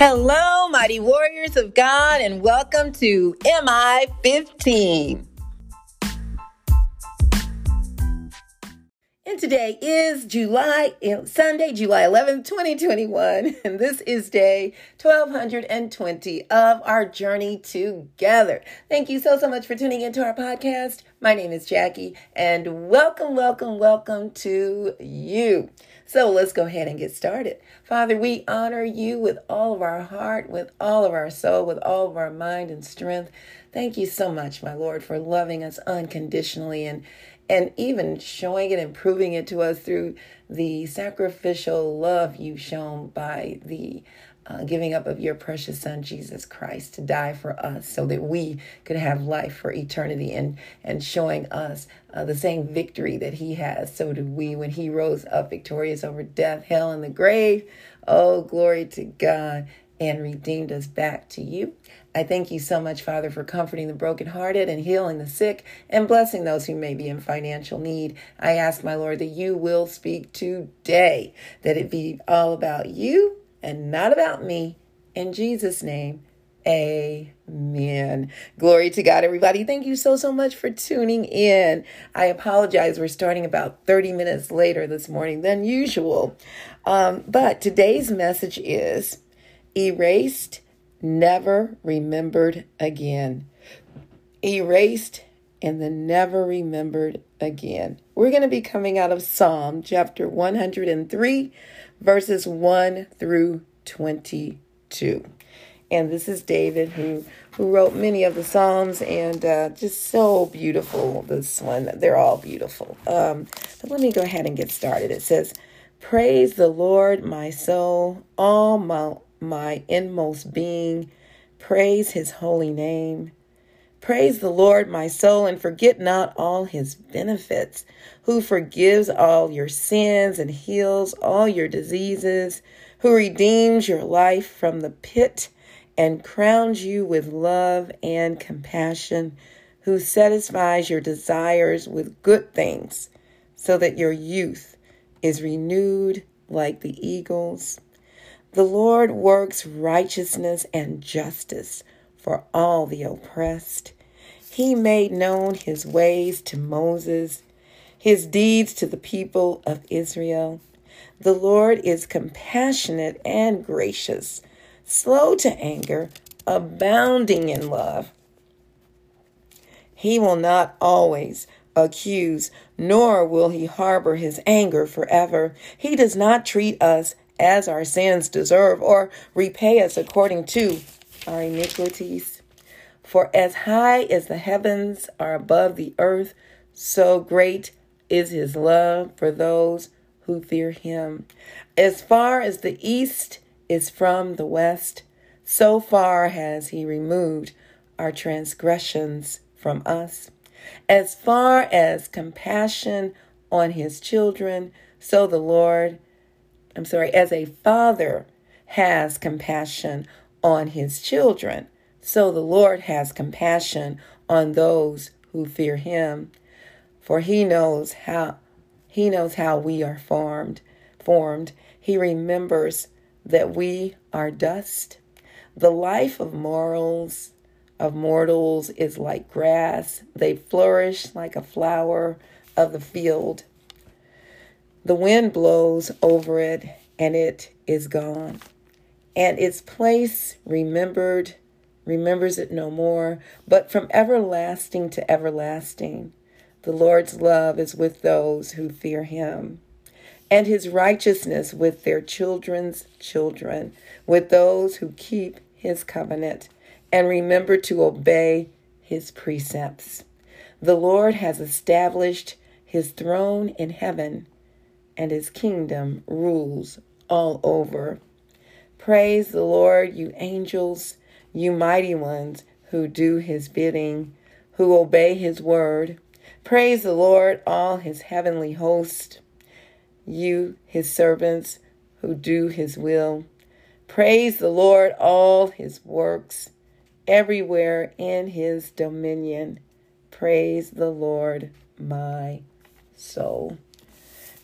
Hello, mighty warriors of God, and welcome to MI 15. And today is July, Sunday, July 11th, 2021. And this is day 1220 of our journey together. Thank you so, so much for tuning into our podcast. My name is Jackie, and welcome, welcome, welcome to you. So let's go ahead and get started. Father, we honor you with all of our heart, with all of our soul, with all of our mind and strength. Thank you so much, my Lord, for loving us unconditionally and and even showing it and proving it to us through the sacrificial love you've shown by the uh, giving up of your precious son Jesus Christ to die for us so that we could have life for eternity and and showing us uh, the same victory that he has so do we when he rose up victorious over death hell and the grave oh glory to God and redeemed us back to you. I thank you so much, Father, for comforting the brokenhearted and healing the sick and blessing those who may be in financial need. I ask, my Lord, that you will speak today, that it be all about you and not about me. In Jesus' name, amen. Glory to God, everybody. Thank you so, so much for tuning in. I apologize. We're starting about 30 minutes later this morning than usual. Um, but today's message is erased, never remembered again. Erased and then never remembered again. We're going to be coming out of Psalm chapter 103 verses 1 through 22. And this is David who who wrote many of the psalms and uh, just so beautiful. This one, they're all beautiful. Um, but let me go ahead and get started. It says, "Praise the Lord, my soul, all my my inmost being. Praise His holy name." Praise the Lord, my soul, and forget not all his benefits, who forgives all your sins and heals all your diseases, who redeems your life from the pit and crowns you with love and compassion, who satisfies your desires with good things, so that your youth is renewed like the eagles. The Lord works righteousness and justice for all the oppressed. He made known his ways to Moses, his deeds to the people of Israel. The Lord is compassionate and gracious, slow to anger, abounding in love. He will not always accuse, nor will he harbor his anger forever. He does not treat us as our sins deserve or repay us according to our iniquities. For as high as the heavens are above the earth, so great is his love for those who fear him. As far as the east is from the west, so far has he removed our transgressions from us. As far as compassion on his children, so the Lord, I'm sorry, as a father has compassion on his children, so the Lord has compassion on those who fear him. For he knows how he knows how we are formed, formed. He remembers that we are dust. The life of morals of mortals is like grass. They flourish like a flower of the field. The wind blows over it and it is gone and its place remembered remembers it no more, but from everlasting to everlasting. The Lord's love is with those who fear him, and his righteousness with their children's children, with those who keep his covenant and remember to obey his precepts. The Lord has established his throne in heaven, and his kingdom rules all over Praise the Lord, you angels, you mighty ones who do his bidding, who obey his word. Praise the Lord, all his heavenly host, you, his servants, who do his will. Praise the Lord, all his works, everywhere in his dominion. Praise the Lord, my soul.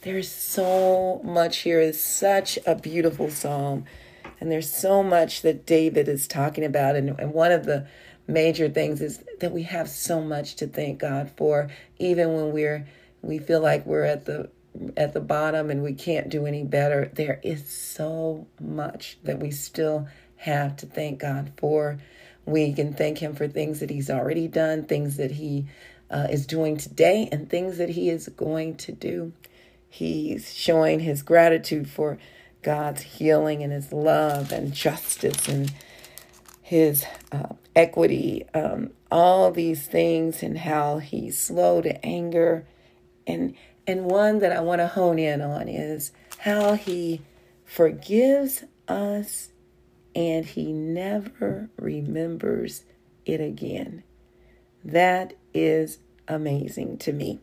There's so much here. It's such a beautiful psalm. And there's so much that David is talking about. And, and one of the major things is that we have so much to thank God for, even when we're we feel like we're at the at the bottom and we can't do any better. There is so much that we still have to thank God for. We can thank Him for things that He's already done, things that He uh, is doing today, and things that He is going to do. He's showing His gratitude for God's healing and His love and justice and His uh, equity, um, all these things, and how He's slow to anger. And, and one that I want to hone in on is how He forgives us and he never remembers it again. That is amazing to me.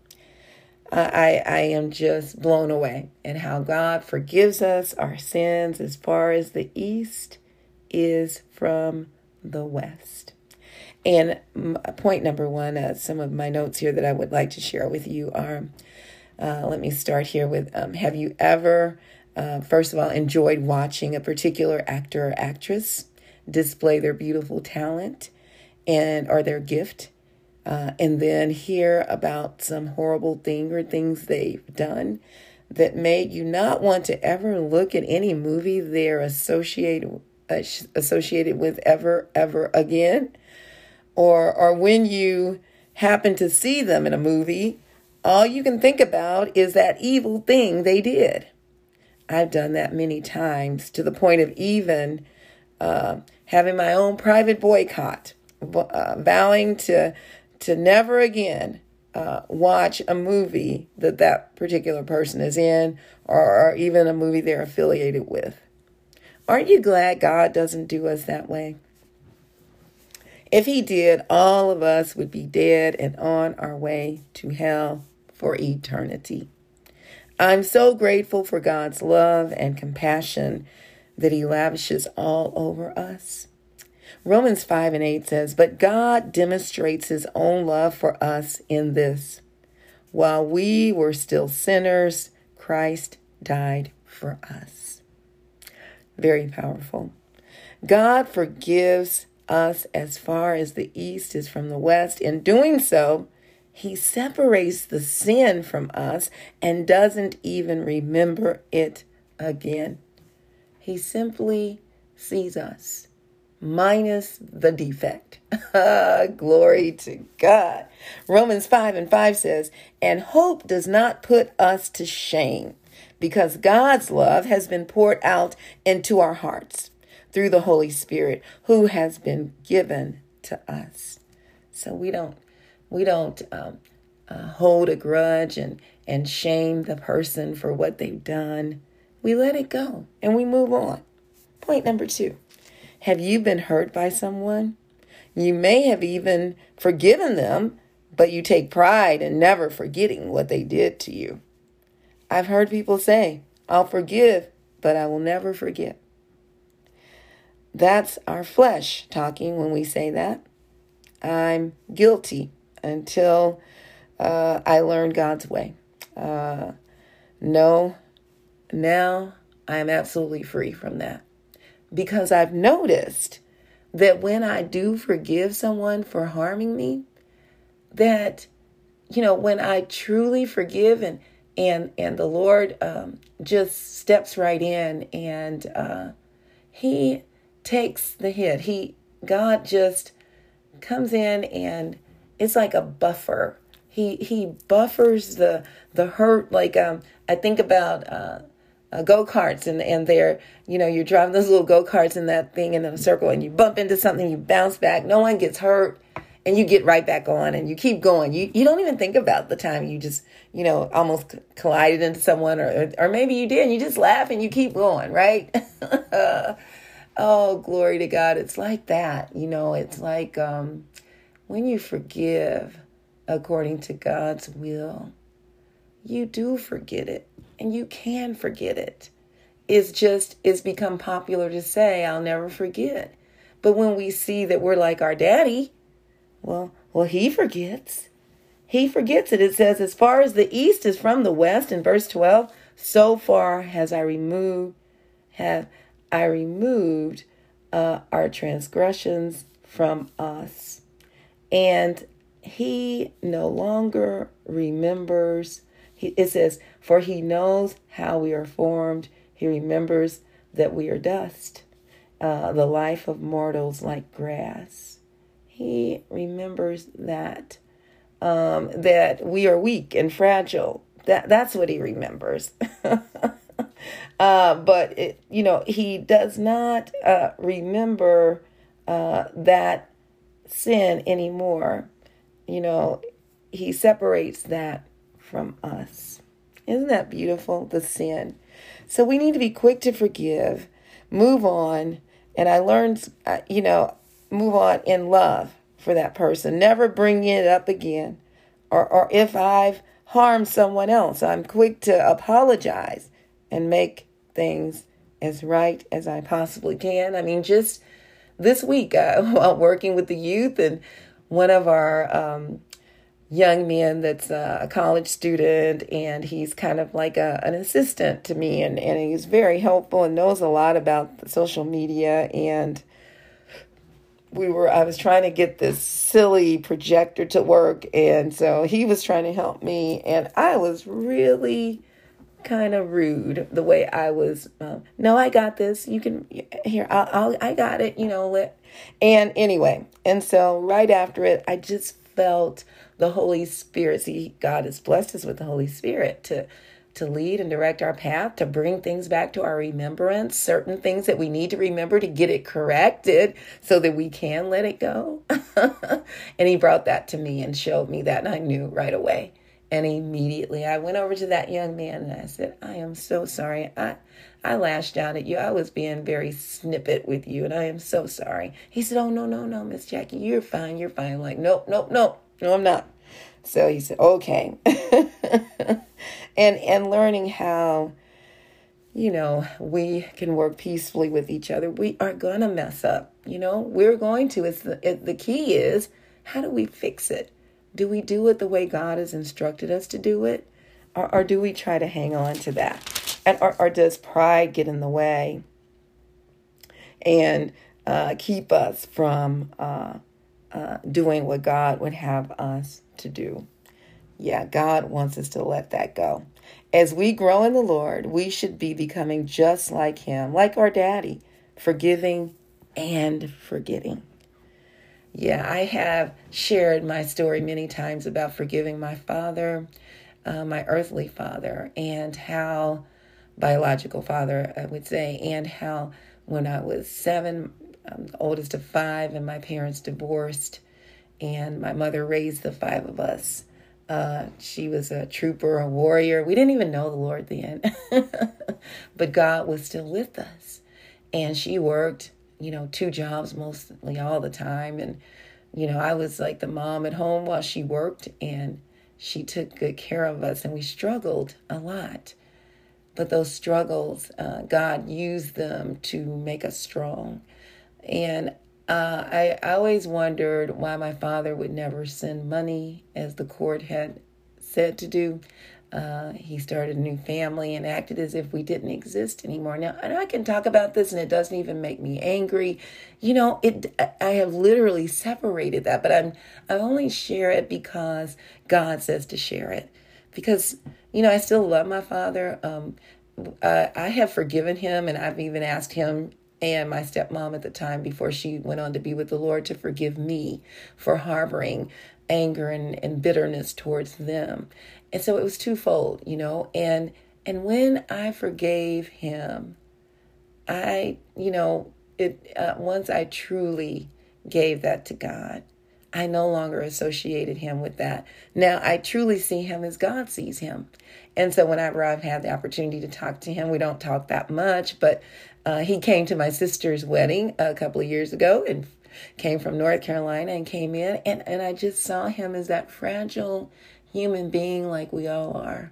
I, I am just blown away at how God forgives us our sins as far as the east is from the west. And point number one, uh, some of my notes here that I would like to share with you are uh, let me start here with um, Have you ever uh, first of all, enjoyed watching a particular actor or actress display their beautiful talent and or their gift, uh, and then hear about some horrible thing or things they've done that made you not want to ever look at any movie they're associated associated with ever ever again, or or when you happen to see them in a movie, all you can think about is that evil thing they did. I've done that many times to the point of even uh, having my own private boycott, uh, vowing to to never again uh, watch a movie that that particular person is in, or, or even a movie they're affiliated with. Aren't you glad God doesn't do us that way? If He did, all of us would be dead and on our way to hell for eternity. I'm so grateful for God's love and compassion that He lavishes all over us. Romans 5 and 8 says, But God demonstrates His own love for us in this. While we were still sinners, Christ died for us. Very powerful. God forgives us as far as the east is from the west. In doing so, he separates the sin from us and doesn't even remember it again. He simply sees us minus the defect. Glory to God. Romans 5 and 5 says, And hope does not put us to shame because God's love has been poured out into our hearts through the Holy Spirit who has been given to us. So we don't we don't um, uh, hold a grudge and, and shame the person for what they've done. We let it go and we move on. Point number two Have you been hurt by someone? You may have even forgiven them, but you take pride in never forgetting what they did to you. I've heard people say, I'll forgive, but I will never forget. That's our flesh talking when we say that. I'm guilty until uh, I learn God's way. Uh, no, now I am absolutely free from that because I've noticed that when I do forgive someone for harming me, that you know when I truly forgive and and and the Lord um, just steps right in and uh, He takes the hit. He God just comes in and it's like a buffer. He he buffers the the hurt. Like um, I think about uh, uh, go karts and and they're you know you're driving those little go karts in that thing in a circle and you bump into something, you bounce back. No one gets hurt and you get right back on and you keep going. You you don't even think about the time you just you know almost collided into someone or or maybe you did. and You just laugh and you keep going, right? oh, glory to God! It's like that. You know, it's like um, when you forgive according to God's will, you do forget it and you can forget it. It's just, it's become popular to say, I'll never forget. But when we see that we're like our daddy, well, well, he forgets. He forgets it. It says, as far as the east is from the west in verse 12, so far has I removed, have I removed uh, our transgressions from us. And he no longer remembers. It says, For he knows how we are formed. He remembers that we are dust, uh, the life of mortals like grass. He remembers that um, that we are weak and fragile. That that's what he remembers. uh, but it, you know, he does not uh, remember uh, that sin anymore. You know, he separates that from us. Isn't that beautiful? The sin. So we need to be quick to forgive, move on, and I learned, uh, you know, move on in love for that person. Never bring it up again. Or, or if I've harmed someone else, I'm quick to apologize and make things as right as I possibly can. I mean, just this week, uh, while working with the youth, and one of our um, young man that's a college student, and he's kind of like a, an assistant to me, and, and he's very helpful and knows a lot about social media. And we were I was trying to get this silly projector to work and so he was trying to help me and I was really kind of rude the way I was um, no I got this. You can here I'll, I'll I got it you know let and anyway and so right after it I just felt the Holy Spirit see God has blessed us with the Holy Spirit to to lead and direct our path, to bring things back to our remembrance, certain things that we need to remember to get it corrected so that we can let it go. and he brought that to me and showed me that, and I knew right away. And immediately I went over to that young man and I said, I am so sorry. I I lashed out at you. I was being very snippet with you, and I am so sorry. He said, Oh, no, no, no, Miss Jackie, you're fine. You're fine. I'm like, nope, nope, nope. No, I'm not. So he said, Okay. and and learning how you know we can work peacefully with each other we are gonna mess up you know we're going to it's the, it, the key is how do we fix it do we do it the way god has instructed us to do it or, or do we try to hang on to that and or, or does pride get in the way and uh, keep us from uh, uh, doing what god would have us to do yeah, God wants us to let that go. As we grow in the Lord, we should be becoming just like Him, like our daddy, forgiving and forgetting. Yeah, I have shared my story many times about forgiving my father, uh, my earthly father, and how biological father, I would say, and how when I was seven, I'm the oldest of five, and my parents divorced, and my mother raised the five of us. Uh, she was a trooper, a warrior. We didn't even know the Lord then, but God was still with us. And she worked, you know, two jobs mostly all the time. And, you know, I was like the mom at home while she worked, and she took good care of us. And we struggled a lot. But those struggles, uh, God used them to make us strong. And uh, I, I always wondered why my father would never send money as the court had said to do. Uh, he started a new family and acted as if we didn't exist anymore. Now, and I can talk about this, and it doesn't even make me angry. You know, it. I have literally separated that, but I'm I only share it because God says to share it. Because you know, I still love my father. Um, I have forgiven him, and I've even asked him and my stepmom at the time before she went on to be with the Lord to forgive me for harboring anger and, and bitterness towards them. And so it was twofold, you know, and and when I forgave him, I, you know, it uh, once I truly gave that to God, I no longer associated him with that. Now I truly see him as God sees him. And so whenever I've had the opportunity to talk to him, we don't talk that much, but uh, he came to my sister's wedding a couple of years ago and came from North Carolina and came in. And, and I just saw him as that fragile human being like we all are,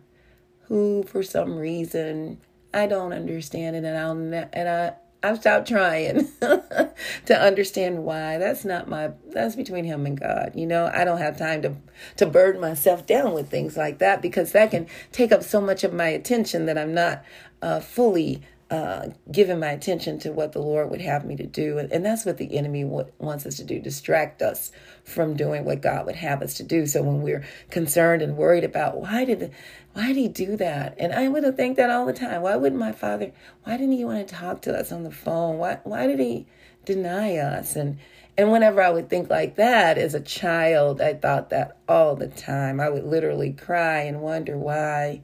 who for some reason I don't understand it. And I'll, ne- and I, I've stopped trying to understand why. That's not my that's between him and God. You know, I don't have time to to burden myself down with things like that because that can take up so much of my attention that I'm not uh, fully uh, giving my attention to what the Lord would have me to do. And, and that's what the enemy w- wants us to do distract us from doing what God would have us to do. So when we're concerned and worried about why did why did he do that? And I would think that all the time. Why wouldn't my father, why didn't he want to talk to us on the phone? Why why did he deny us? And and whenever I would think like that as a child, I thought that all the time. I would literally cry and wonder why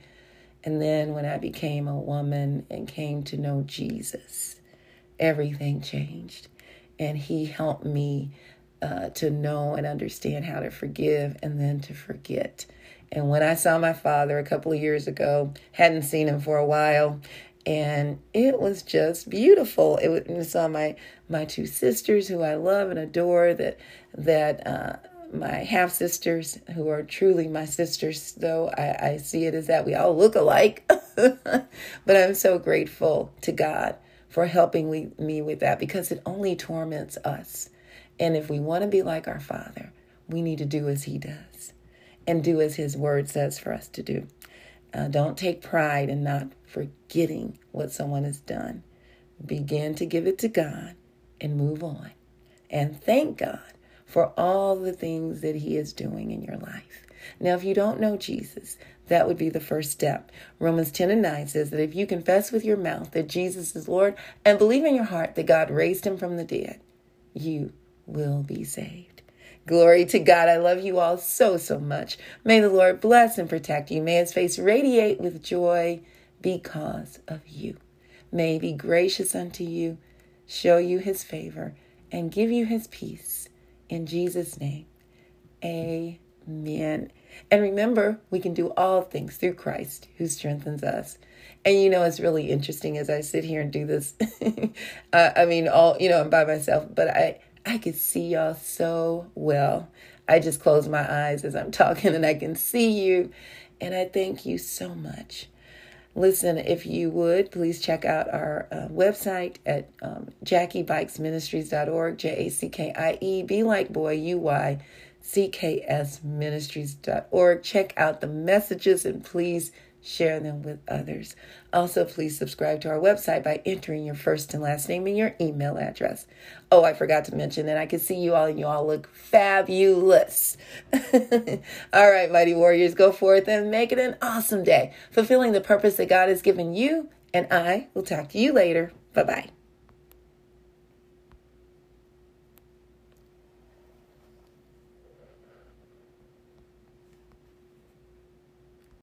and then when I became a woman and came to know Jesus, everything changed. And He helped me uh, to know and understand how to forgive and then to forget. And when I saw my father a couple of years ago, hadn't seen him for a while, and it was just beautiful. It was, saw my my two sisters who I love and adore that that uh, my half sisters, who are truly my sisters, though I, I see it as that we all look alike. but I'm so grateful to God for helping we, me with that because it only torments us. And if we want to be like our Father, we need to do as He does and do as His Word says for us to do. Uh, don't take pride in not forgetting what someone has done. Begin to give it to God and move on. And thank God for all the things that He is doing in your life. Now, if you don't know Jesus, that would be the first step. Romans 10 and 9 says that if you confess with your mouth that Jesus is Lord and believe in your heart that God raised him from the dead, you will be saved. Glory to God. I love you all so, so much. May the Lord bless and protect you. May his face radiate with joy because of you. May he be gracious unto you, show you his favor, and give you his peace. In Jesus' name, amen. And remember, we can do all things through Christ who strengthens us. And you know, it's really interesting as I sit here and do this. uh, I mean, all, you know, I'm by myself, but I, I can see y'all so well. I just close my eyes as I'm talking and I can see you. And I thank you so much. Listen, if you would, please check out our uh, website at um, jackiebuycksministries.org, J A C K I E, be like boy, U Y, C K S ministries.org. Check out the messages and please share them with others. Also, please subscribe to our website by entering your first and last name and your email address. Oh, I forgot to mention that I can see you all and you all look fabulous. all right, mighty warriors, go forth and make it an awesome day, fulfilling the purpose that God has given you. And I will talk to you later. Bye bye.